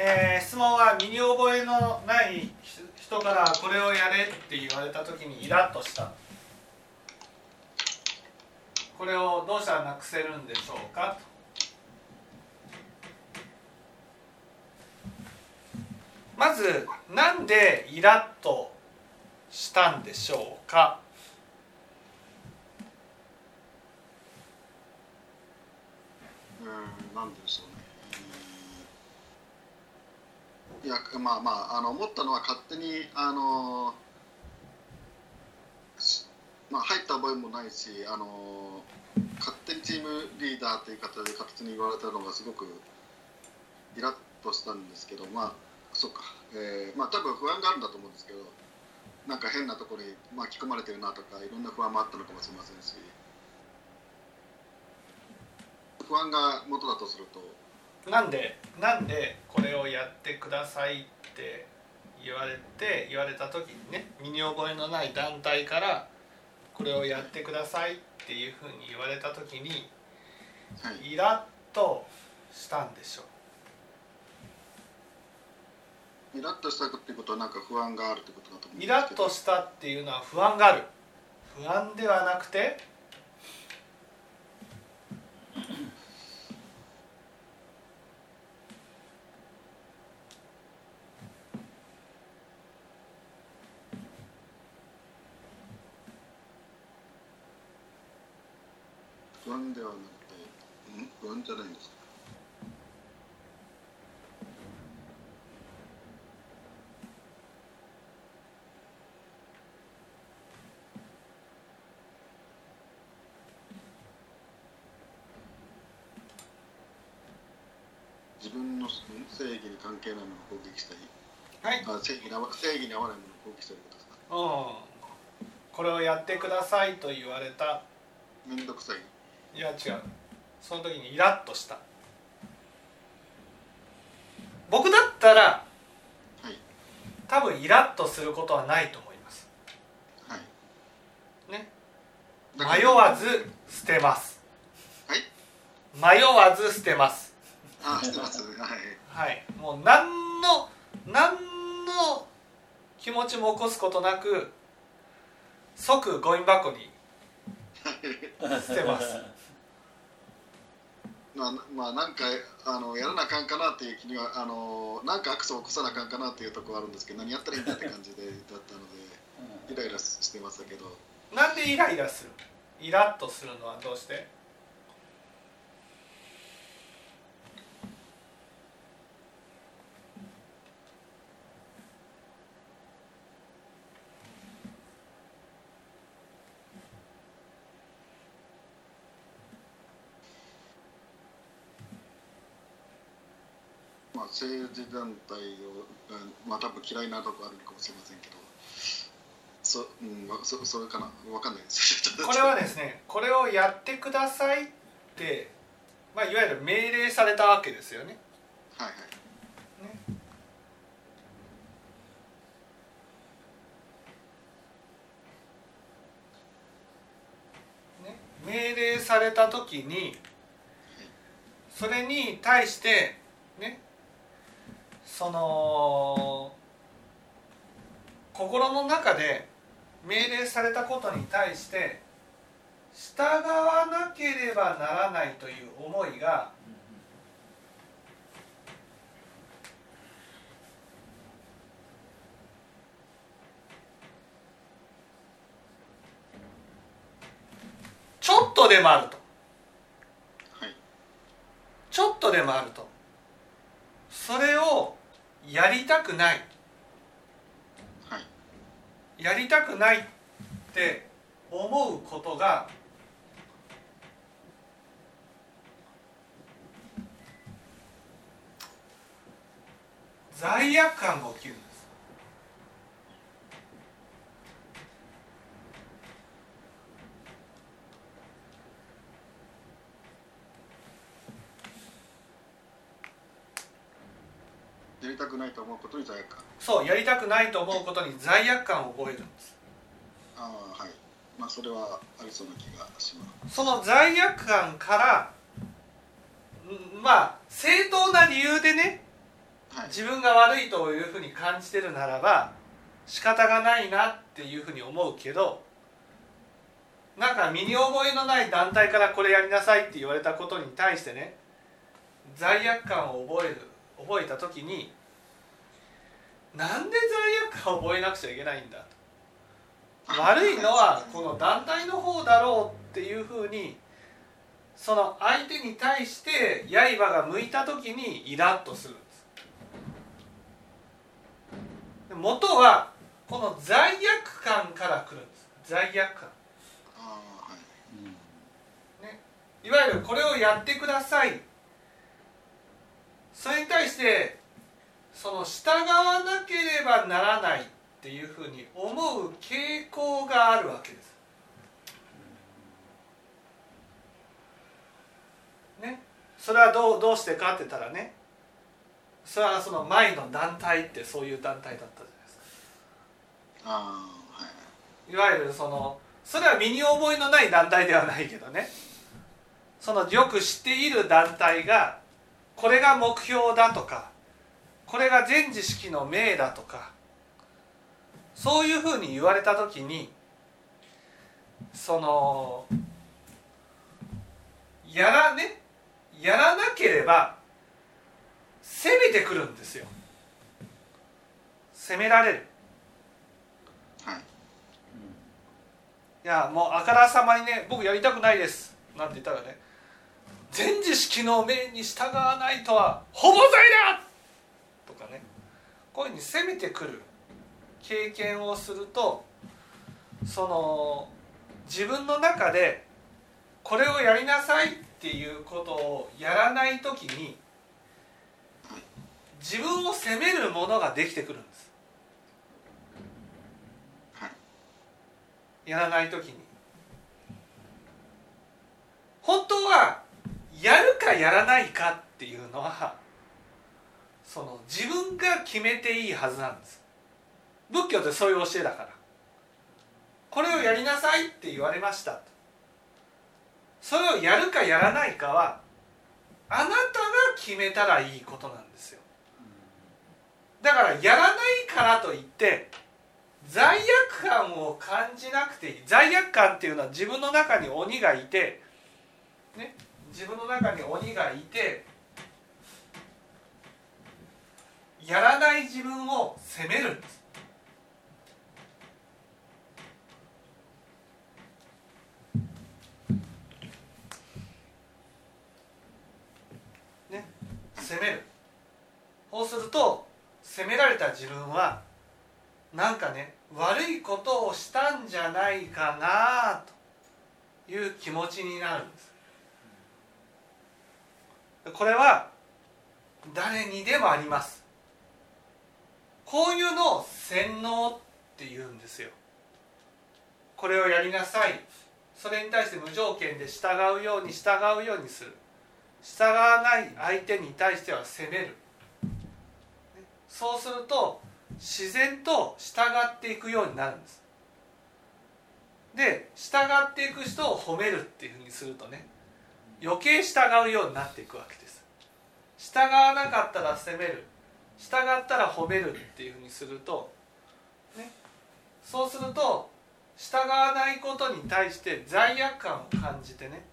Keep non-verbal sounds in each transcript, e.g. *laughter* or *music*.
えー質問は身に覚えのない人からこれをやれって言われた時にイラッとした。これをどうしたらなくせるんでしょうか？まずなんでイラッとしたんでしょうか？うんなんでしょうねいやまあまああの思ったのは勝手にあのまあ入った覚えもないしあの勝手にチームリーダーという形で勝手に言われたのがすごくイラッとしたんですけどまあそうか、えーまあ多分不安があるんだと思うんですけどなんか変なところに巻き込まれてるなとかいろんな不安もあったのかもしれませんし不安が元だとするとなんでなんでこれをやってくださいって言われて言われた時にね身に覚えのない団体からこれをやってくださいっていうふうに言われた時にはい。イラッとしたんでしょイラッとしたってことはなんか不安があるってことだと思うイラッとしたっていうのは不安がある。不安ではなくて不安ではなくてん不安じゃないんですか自分のん正義に関係ないものを攻撃したりはい。あ正義に合わ正義に合わないものを攻撃したりことですか？うんこれをやってくださいと言われた。めんどくさい。いや違う。その時にイラッとした。僕だったらはい。多分イラッとすることはないと思います。はい。ね。迷わず捨てます。はい。迷わず捨てますあしてますはい。はいもう何の何の気持ちも起こすことなく即ゴミ箱に捨てます。*laughs* まあ、まあ、なんかあのやらなあかんかなっていう気にはあのなんかアクセを起こさなあかんかなっていうところはあるんですけど何やったらいいんだって感じで *laughs* だったのでイライラしてましたけど。なんでイライラする？イラッとするのはどうして？政治団体を、うんまあ多分嫌いなとこあるのかもしれませんけど。そ,、うんまあ、そそれかな？わかんないです。*laughs* これはですねこれをやってくださいって、まあ、いわゆる命令されたわけですよね。はいはい。ね。ね。命令された時にそれに対してねその心の中で命令されたことに対して従わなければならないという思いがちょっとでもあると。はい。ちょっとでもあると。それをやりたくない。はい。やりたくないって思うことが罪悪感が起きるやりたくないと思うことに罪悪感。そうやりたくないと思うことに罪悪感を覚えるんです。ああはい。まあそれはありそうな気がします。その罪悪感からんまあ正当な理由でねはい。自分が悪いというふうに感じてるならば仕方がないなっていうふうに思うけどなんか身に覚えのない団体からこれやりなさいって言われたことに対してね罪悪感を覚える覚えた時になんで罪悪感を覚えなくちゃいけないんだと。悪いのはこの団体の方だろうっていうふうにその相手に対して刃が向いた時にイラッとするんです。で元はこの罪悪感から来るんです。罪悪感。ああはいいわゆるこれをやってくださいそれに対してその従わなければならないっていうふうに思う傾向があるわけです。ね、それはどうどうしてかって言ったらねそれはその前の団体ってそういう団体だったじゃないですか。ああはいいわゆるそのそれは身に覚えのない団体ではないけどねそのよく知っている団体がこれが目標だとかこれが全知識の命だとかそういうふうに言われた時にそのやらねやらなければ攻めてくるんですよ。攻められる。はい。いやもうあからさまにね僕やりたくないですなんて言ったらね全知識の命に従わないとはほぼ罪だ!とかね。こういうふうに攻めてくる経験をするとその自分の中でこれをやりなさいっていうことをやらない時に自分を責めるものができてくるんです。はい。やらない時に。本当はやるかやらないかっていうのはその自分が決めていいはずなんです。仏教ってそういう教えだから。これをやりなさいって言われました。それをやるかやらないかはあなたが決めたらいいことなんですよ。だからやらないからといって罪悪感を感じなくていい。罪悪感っていうのは自分の中に鬼がいてね。自分の中に鬼がいてやらない自分を責めるんです。ね責める。そうすると責められた自分はなんかね悪いことをしたんじゃないかなという気持ちになるんです。これは誰にでもあります。こういうのを洗脳って言うんですよ。これをやりなさい。それに対して無条件で従うように従うようにする。従わない相手に対しては責める。そうすると自然と従っていくようになるんです。で従っていく人を褒めるっていうふうにするとね余計従うようになっていくわけです。従わなかったら責める。従ったら褒めるっていうふうにすると、ね、そうすると従わないことに対して罪悪感を感じてね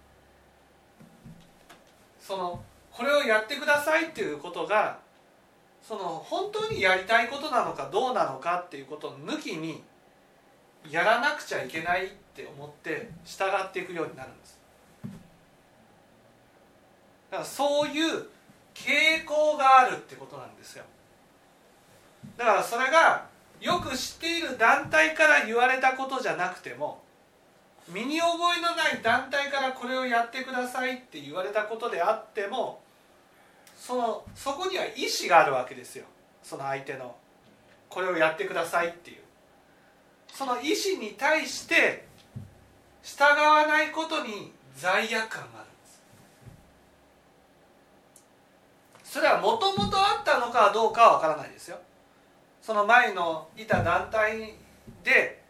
そのこれをやってくださいっていうことがその本当にやりたいことなのかどうなのかっていうことを抜きにやらなくちゃいけないって思って従っていくようになるんです。だからそういう傾向があるってことなんですよ。だからそれがよく知っている団体から言われたことじゃなくても身に覚えのない団体からこれをやってくださいって言われたことであってもそのそこには意思があるわけですよ。その相手のこれをやってくださいっていう。その意思に対して従わないことに罪悪感があるんですそれはもともとあったのかどうかは分からないですよ。その前のいた団体で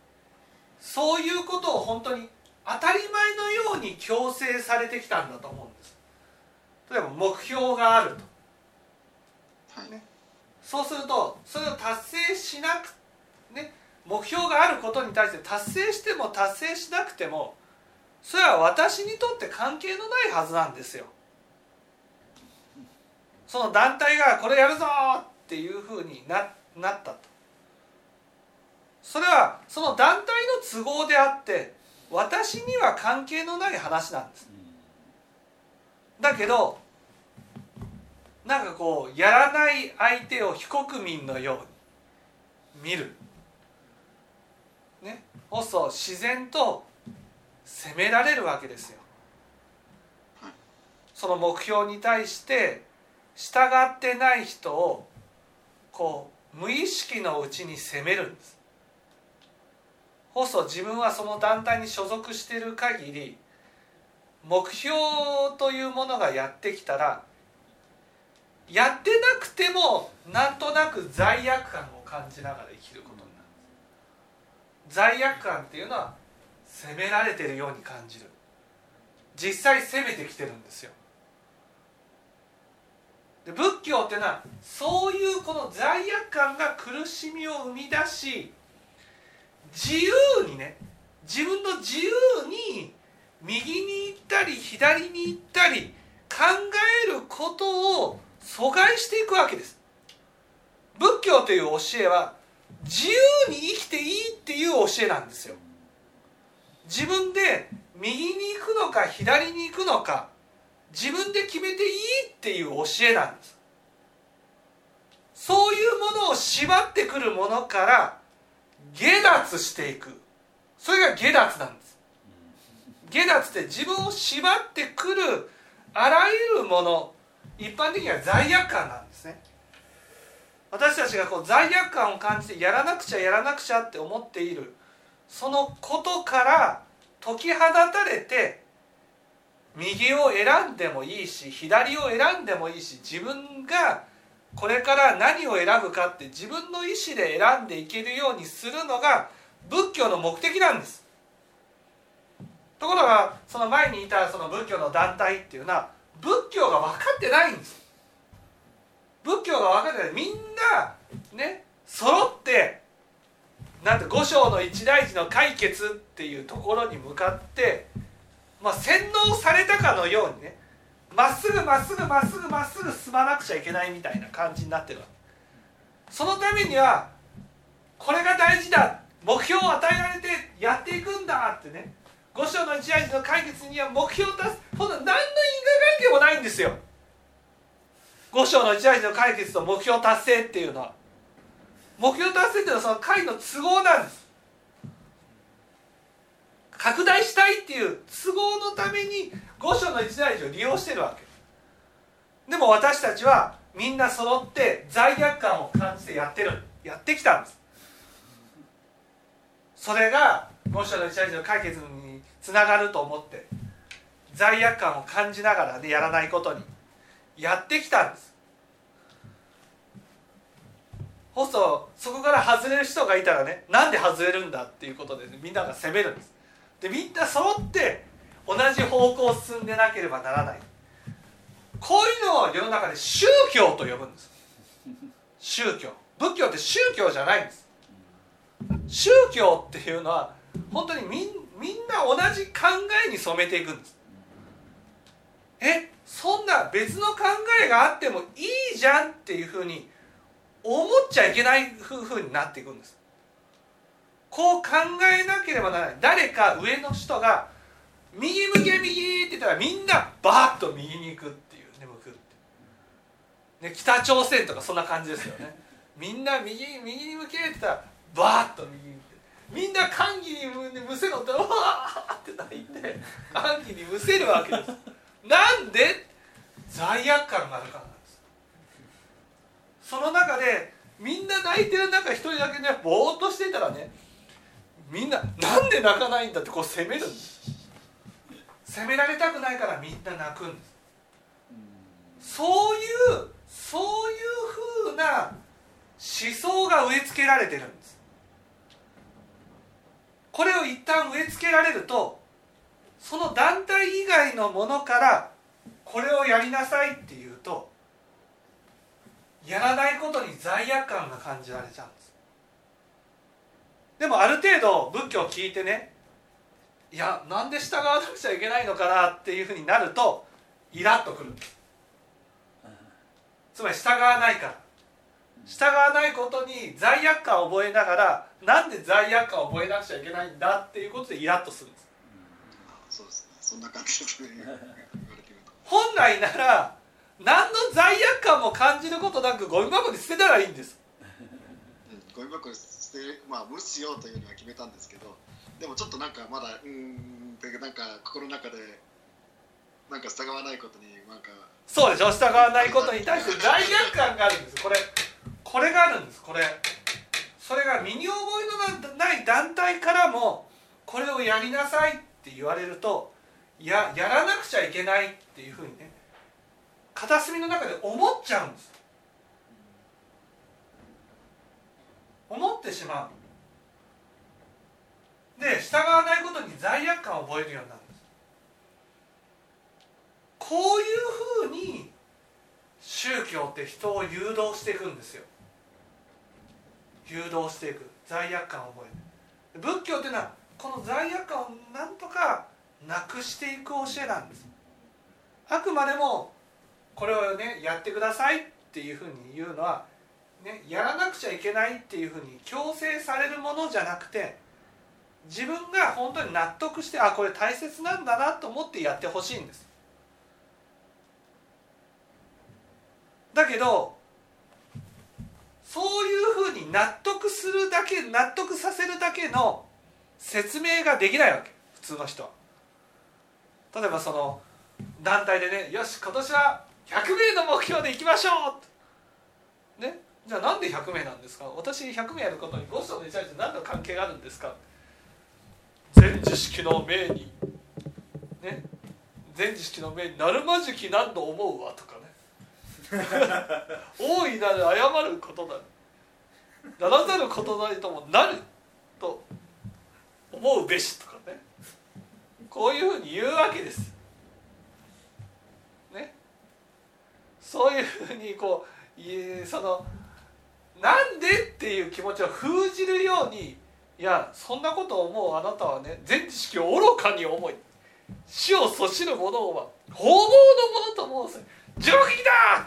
そういうことを本当に当たり前のように強制されてきたんだと思うんです。例えば目標があると。はい。ねそうするとそれを達成しなくね目標があることに対して達成しても達成しなくてもそれは私にとって関係のないはずなんですよ。その団体がこれやるぞっていうふうにななったと。それはその団体の都合であって私には関係のない話なんです。だけどなんかこうやらない相手を非国民のように見る。ね、こそ自然と責められるわけですよ。その目標に対して従ってない人をこう無意識のうちに責めるんです。こそ自分はその団体に所属している限り目標というものがやってきたらやってなくてもなんとなく罪悪感を感じながら生きることになる罪悪感っていうのは責められてるように感じる。実際責めてきてるんですよ。で仏教っていうのはそういうこの罪悪感が苦しみを生み出し自由にね自分の自由に右に行ったり左に行ったり考えることを阻害していくわけです。仏教という教えは自由に生きていいっていう教えなんですよ。自分で右に行くのか左に行くのか自分で決めていいっていう教えなんです。そういうものを縛ってくるものから下脱していく。それが下脱なんです。下脱って自分を縛ってくるあらゆるもの一般的には罪悪感なんですね。私たちがこう罪悪感を感じてやらなくちゃやらなくちゃって思っているそのことから解き放たれて右を選んでもいいし左を選んでもいいし自分がこれから何を選ぶかって自分の意思で選んでいけるようにするのが仏教の目的なんです。ところがその前にいたその仏教の団体っていうのは仏教が分かってないんです。仏教が分かってない。みんなね揃ってなんて五章の一大事の解決っていうところに向かってまあ洗脳されたかのようにねまっすぐまっすぐまっすぐまっすぐ進まなくちゃいけないみたいな感じになってるわそのためにはこれが大事だ目標を与えられてやっていくんだってね五章の一大事の解決には目標を出すほん何の因果関係もないんですよ。五章の一大事の解決と目標達成っていうのは。目標達成っていうのはその会の都合なんです。拡大したいっていう都合のために五章の一大事を利用してるわけ。でも私たちはみんな揃って罪悪感を感じてやってる。やってきたんです。それが五章の一大事の解決につながると思って罪悪感を感じながらでやらないことにやってきたんです。そうそこから外れる人がいたらねなんで外れるんだっていうことで、ね、みんなが責めるんです。でみんな揃って同じ方向を進んでなければならない。こういうのを世の中で宗教と呼ぶんです。宗教。仏教って宗教じゃないんです。宗教っていうのは本当にみんな同じ考えに染めていくんです。えそんな別の考えがあってもいいじゃんっていうふうに思っちゃいけないふうになっていくんです。こう考えなければならない。誰か上の人が右向け右って言ったらみんなバーッと右に行くっていうね向くってね北朝鮮とかそんな感じですよね。*laughs* みんな右右に向けって言ったらバーッと右に行って。みんな歓喜にむせろってわーって泣いて歓喜にむせるわけです。なんで罪悪感があるからなんです。その中でみんな泣いてる中一人だけねぼーっとしてたらねみんななんで泣かないんだってこう責めるんです責められたくないからみんな泣くんです。そういうそういうふうな思想が植え付けられてるんです。これを一旦植え付けられるとその団体以外のものからこれをやりなさいっていうとやらないことに罪悪感が感じられちゃう。ですでもある程度仏教を聞いてねいやなんで従わなくちゃいけないのかなっていうふうになるとイラッとくる。つまり従わないから。従わないことに罪悪感を覚えながらなんで罪悪感を覚えなくちゃいけないんだっていうことでイラッとするんです。本来なら何の罪悪感も感じることなくゴミ箱に捨てたらいいんです。うんゴミ箱に捨てまあ無視しようというには決めたんですけどでもちょっとなんかまだうんってなんか心の中でなんか従わないことになんかそうでしょ？従わないことに対して罪悪感があるんです。これこれがあるんです。これ。それが身に覚えのない団体からもこれをやりなさいって言われるとややらなくちゃいけないっていうふうにね片隅の中で思っちゃうんです。思ってしまう。で従わないことに罪悪感を覚えるようになるんです。こういうふうに宗教って人を誘導していくんですよ。誘導していく。罪悪感を覚える。仏教っていうのはこの罪悪感をなんとかなくしていく教えなんです。あくまでもこれをねやってくださいっていうふうに言うのは、ね、やらなくちゃいけないっていうふうに強制されるものじゃなくて自分が本当に納得してあこれ大切なんだなと思ってやってほしいんです。だけどそういうふうに納得するだけ納得させるだけの説明ができないわけ普通の人は。例えばその団体でねよし今年は100名の目標でいきましょうじゃあなんで100名なんですか？私100名やることにボストンのチャージと何の関係があるんですか？全知識の命に。ね？全知識の命になるまじき何度思うわとかね。大いなる謝ることだ。ならざることなりともなると思うべしとかね。こういうふうに言うわけです。ね？そういうふうにこういそのなんでっていう気持ちを封じるようにいやそんなことを思うあなたはね全知識を愚かに思い死をそしる者は方々のものと申せ上撃だ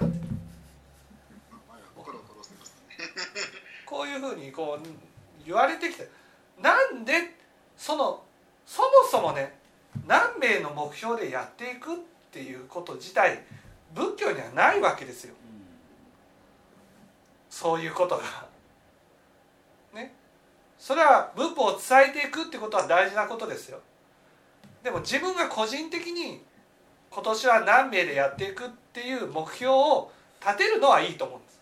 まあ心を殺してますねこういうふうにこう言われてきてなんでそのそもそもね何名の目標でやっていくっていうこと自体仏教にはないわけですよそういうことが。ねそれは仏法を伝えていくってことは大事なことですよ。でも自分が個人的に今年は何名でやっていくっていう目標を立てるのはいいと思うんです。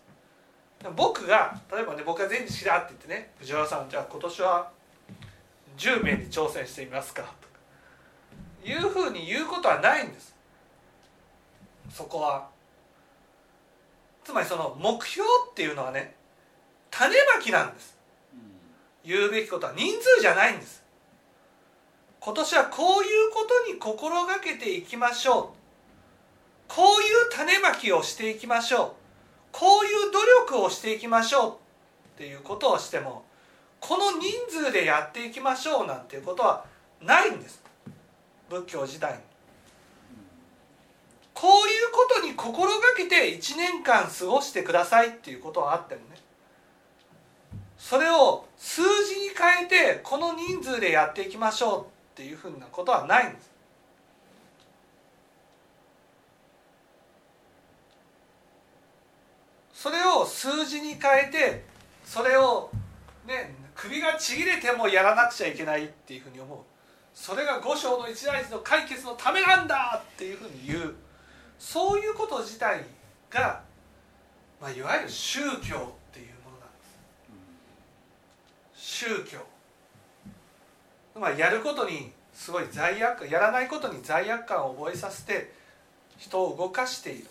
でも僕が例えばね僕が全知識だって言ってね藤原さんじゃあ今年は10名に挑戦してみますかとかいうふうに言うことはないんですそこはつまりその目標っていうのはね種まきなんです。言うべきことは人数じゃないんです。今年はこういうことに心がけていきましょう。こういう種まきをしていきましょう。こういう努力をしていきましょう。っていうことをしてもこの人数でやっていきましょうなんていうことはないんです。仏教自体に。こういうことに心がけて1年間過ごしてくださいっていうことはあってもね。それを数字に変えてこの人数でやっていきましょうっていうふうなことはないんです。それを数字に変えてそれをね首がちぎれてもやらなくちゃいけないっていうふうに思う。それが五章の一大事の解決のためなんだっていうふうに言う。そういうこと自体が、まあ、いわゆる宗教っていうものなんです。宗教。まあやることにすごい罪悪感やらないことに罪悪感を覚えさせて人を動かしている。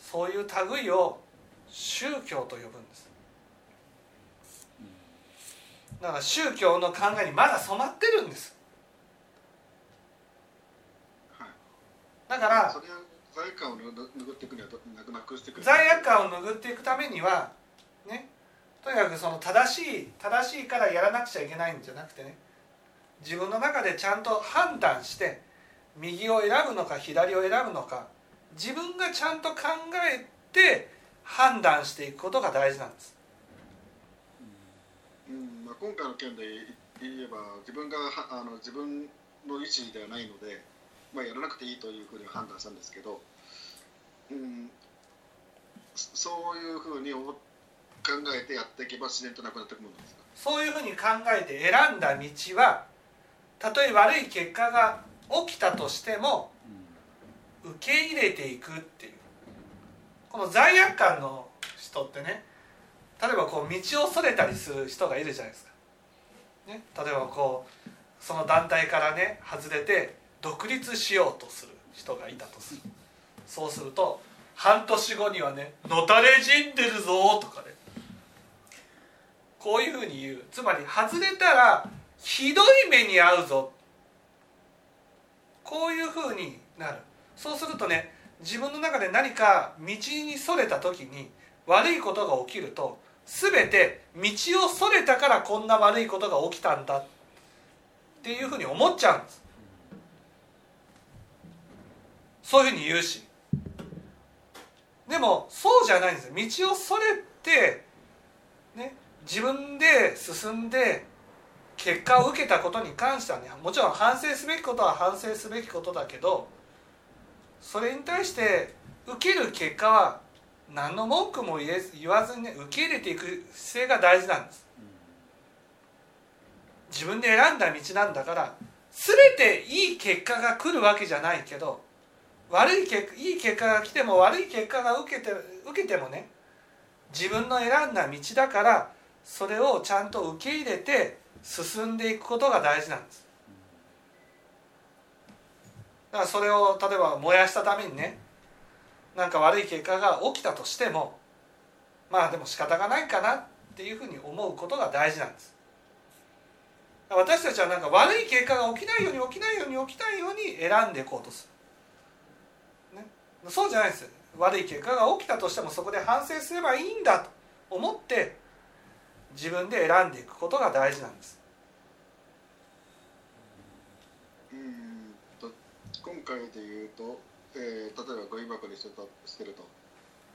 そういう類を宗教と呼ぶんです。だから宗教の考えにまだ染まってるんですはいだから罪悪感を拭っていくにはなくしていく罪悪感を拭っていくためにはねとにかくその正しい正しいからやらなくちゃいけないんじゃなくてね自分の中でちゃんと判断して右を選ぶのか左を選ぶのか自分がちゃんと考えて判断していくことが大事なんです。うん。まあ、今回の件で言えば自分があの自分の意思ではないので、まあ、やらなくていいというふうに判断したんですけど、うん、そういうふうに考えてやっていけば自然となくなっていくものですか？そういうふうに考えて選んだ道はたとえ悪い結果が起きたとしても受け入れていくっていうこの罪悪感の人ってね例えばこう道をそれたりする人がいるじゃないですか。ね、例えばこうその団体からね外れて独立しようとする人がいたとする。そうすると半年後にはね「のたれ死んでるぞ」とかね。こういうふうに言う。つまり外れたらひどい目に遭うぞ。こういうふうになる。そうするとね自分の中で何か道にそれた時に悪いことが起きると全て道をそれたからこんな悪いことが起きたんだっていうふうに思っちゃうんです。そういうふうに言うし。でもそうじゃないんですよ。道をそれて、ね、自分で進んで結果を受けたことに関してはねもちろん反省すべきことは反省すべきことだけどそれに対して受ける結果は何の文句も言え言わずにね受け入れていく姿勢が大事なんです。自分で選んだ道なんだから全ていい結果が来るわけじゃないけど悪い結いい結果が来ても悪い結果が受けて受けてもね自分の選んだ道だからそれをちゃんと受け入れて進んでいくことが大事なんです。だからそれを例えば燃やしたためにねなんか悪い結果が起きたとしてもまあでも仕方がないかなっていうふうに思うことが大事なんです。私たちはなんか悪い結果が起きないように起きないように起きないように選んでいこうとする、そうじゃないです。悪い結果が起きたとしてもそこで反省すればいいんだと思って自分で選んでいくことが大事なんです。うんと今回で言うと、えー、例えばゴミ箱に捨てた捨てると。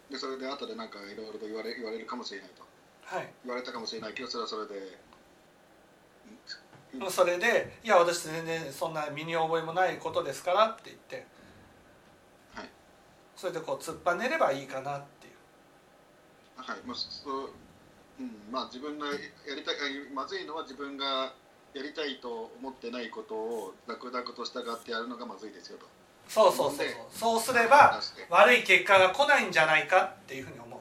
でそれで後で何かいろいろと言われ言われるかもしれないと、はい、言われたかもしれないけどそれはそれでそれで「いや私全然そんな身に覚えもないことですから」って言って、はい、それでこう突っぱねればいいかなっていう。はいまあそううん、まあ自分がやりたいまずいのは自分がやりたいと思ってないことをダクダクと従ってやるのがまずいですよと。そうそうそうそう。すれば悪い結果が来ないんじゃないかっていうふうに思う。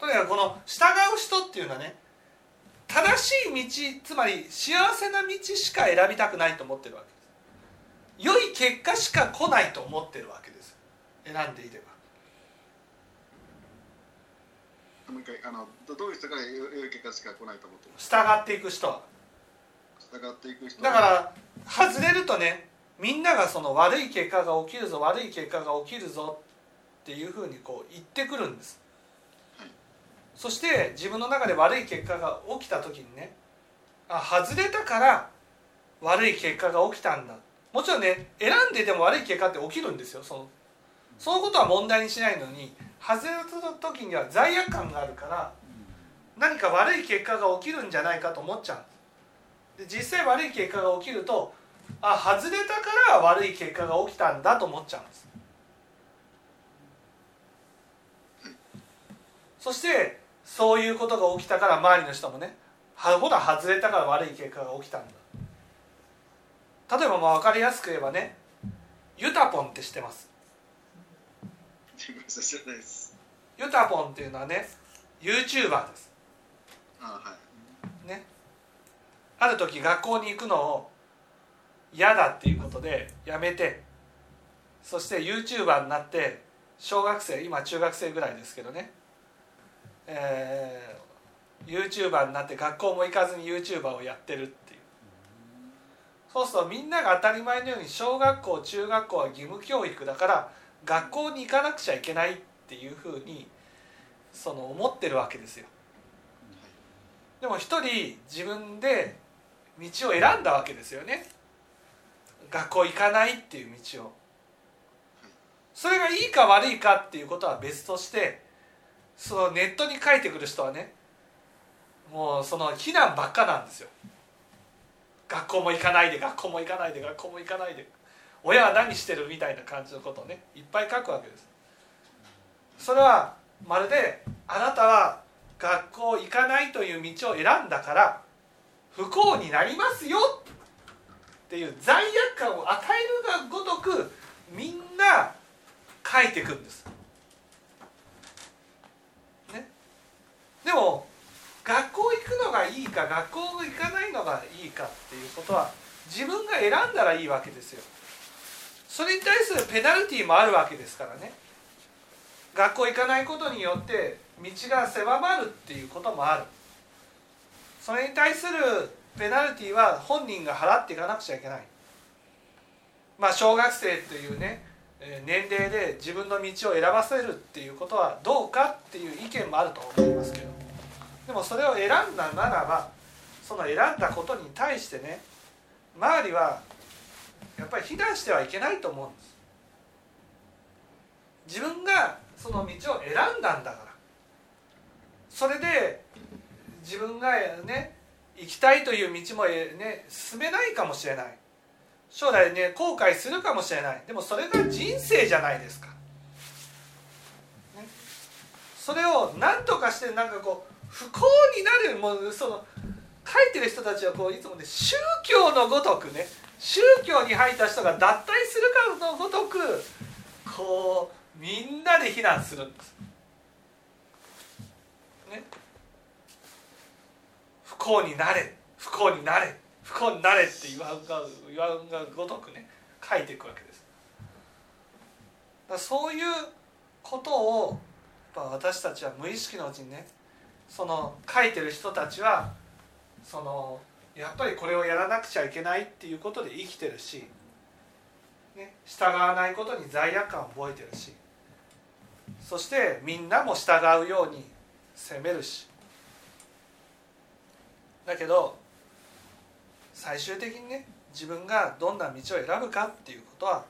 とにかくこの従う人っていうのはね正しい道つまり幸せな道しか選びたくないと思ってるわけ良い結果しか来ないと思ってるわけです。選んでいれば。もう一回あのどういう人が良い結果しか来ないと思ってる従っていく人は。従っていく人だから外れるとねみんながその悪い結果が起きるぞ悪い結果が起きるぞっていうふうにこう言ってくるんです。そして自分の中で悪い結果が起きた時にねあ外れたから悪い結果が起きたんだもちろんね選んででも悪い結果って起きるんですよ。そのそのことは問題にしないのに外れた時には罪悪感があるから何か悪い結果が起きるんじゃないかと思っちゃう。で実際悪い結果が起きるとあ外れたから悪い結果が起きたんだと思っちゃうんです。そしてそういうことが起きたから周りの人もねほら外れたから悪い結果が起きたんだ。例えばまあ分かりやすく言えばねユタポンって知ってます？ユタポンっていうのはね YouTuber です。あはい。ね。ある時学校に行くのを嫌だっていうことでやめて。そして YouTuber になって小学生今中学生ぐらいですけどね。えー、YouTuber になって学校も行かずに YouTuber をやってる。ってそうするとみんなが当たり前のように小学校中学校は義務教育だから学校に行かなくちゃいけないっていうふうにその思ってるわけですよ。でも一人自分で道を選んだわけですよね。学校行かないっていう道を。それがいいか悪いかっていうことは別としてそのネットに書いてくる人はねもうその非難ばっかなんですよ。学校も行かないで学校も行かないで学校も行かないで。親は何してるみたいな感じのことをねいっぱい書くわけです。それはまるであなたは学校行かないという道を選んだから不幸になりますよっていう罪悪感を与えるがごとくみんな書いていくんです。ね、でも学校行くのがいいか学校行かないのがいいかっていうことは自分が選んだらいいわけですよ。それに対するペナルティーもあるわけですからね。学校行かないことによって道が狭まるっていうこともある。それに対するペナルティーは本人が払っていかなくちゃいけない。まあ小学生というね年齢で自分の道を選ばせるっていうことはどうかっていう意見もあると思いますけど。でもそれを選んだならばその選んだことに対してね周りはやっぱり非難してはいけないと思うんです。自分がその道を選んだんだから。それで自分がね行きたいという道もね進めないかもしれない。将来ね後悔するかもしれない。でもそれが人生じゃないですか、ね、それを何とかしてなんかこう不幸になるもうその書いてる人たちはこういつもね宗教のごとくね宗教に入った人が脱退するかのごとくこうみんなで非難するんです。ね、不幸になれ不幸になれ不幸になれって言わんが言わんがごとくね書いていくわけです。だそういうことを私たちは無意識のうちにねその書いてる人たちはそのやっぱりこれをやらなくちゃいけないっていうことで生きてるし、ね、従わないことに罪悪感を覚えてるしそしてみんなも従うように責めるしだけど最終的にね自分がどんな道を選ぶかっていうことは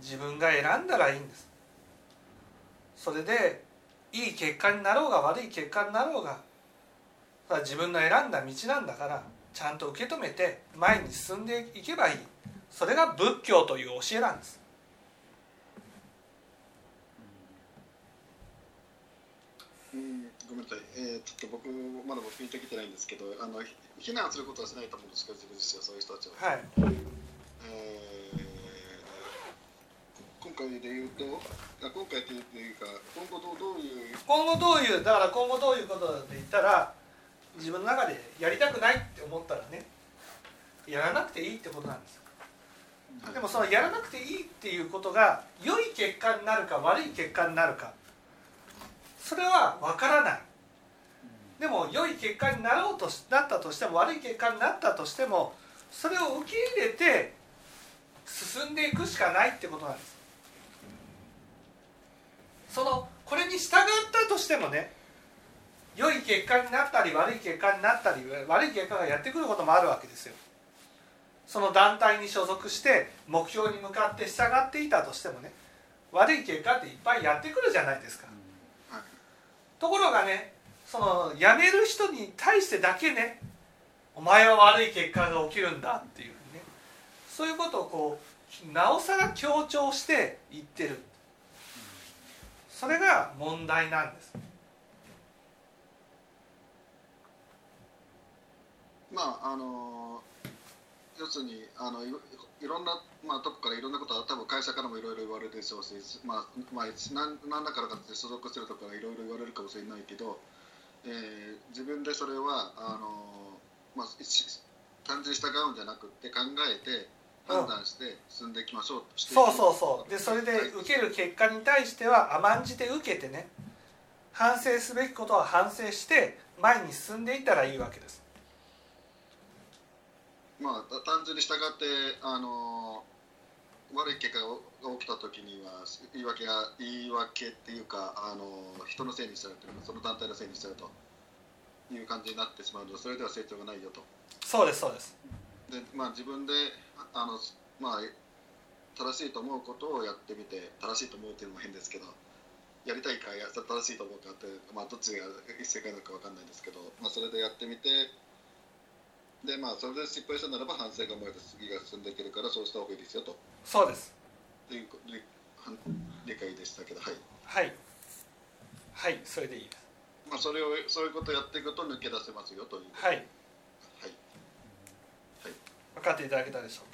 自分が選んだらいいんです。それでいい結果になろうが悪い結果になろうが自分の選んだ道なんだからちゃんと受け止めて前に進んでいけばいいそれが仏教という教えなんです。うんごめんなさい、えー、ちょっと僕まだ僕ピンときてないんですけどあの非難することはしないと思うんですけど自分自身はそういう人たちは。はいえー今回で言うと今回というか。今後どういう？今後どういうだから今後どういうことで言ったら自分の中でやりたくないって思ったらねやらなくていいってことなんですでもそのやらなくていいっていうことが良い結果になるか悪い結果になるかそれは分からない。でも良い結果になろうとなったとしても悪い結果になったとしてもそれを受け入れて進んでいくしかないってことなんですそのこれに従ったとしてもね良い結果になったり悪い結果になったり悪い結果がやってくることもあるわけですよ。その団体に所属して目標に向かって従っていたとしてもね悪い結果っていっぱいやってくるじゃないですか。ところがねその辞める人に対してだけねお前は悪い結果が起きるんだっていうねそういうことをこうなおさら強調して言ってるそれが問題なんです。まああの要するにあのいろんな、まあ、とこからいろんなことは多分会社からもいろいろ言われるでしょうし、まあまあ、何何らかの形で所属してるとかいろいろ言われるかもしれないけど、えー、自分でそれはあの、まあ、単純に従うんじゃなくて考えて判断して進んでいきましょうとそうそうそう。でそれで受ける結果に対しては甘んじて受けてね反省すべきことは反省して前に進んでいったらいいわけです。まあ単純に従ってあの悪い結果が起きた時には言い訳が言い訳っていうかあの人のせいにしちゃうというかその団体のせいにしちゃうという感じになってしまうのでそれでは成長がないよと。そうですそうですでまあ自分であのまあ正しいと思うことをやってみて正しいと思うっていうのも変ですけどやりたいかや正しいと思うかって、まあ、どっちが正解なのか分かんないんですけど、まあ、それでやってみてでまあそれで失敗したならば反省が思えて次が進んでいけるからそうした方がいいですよと。そうです。っていう理理解でしたけどはい、はい。はいそれでいいです。まあ、それをそういうことをやっていくと抜け出せますよという。はいはい分かっていただけたでしょう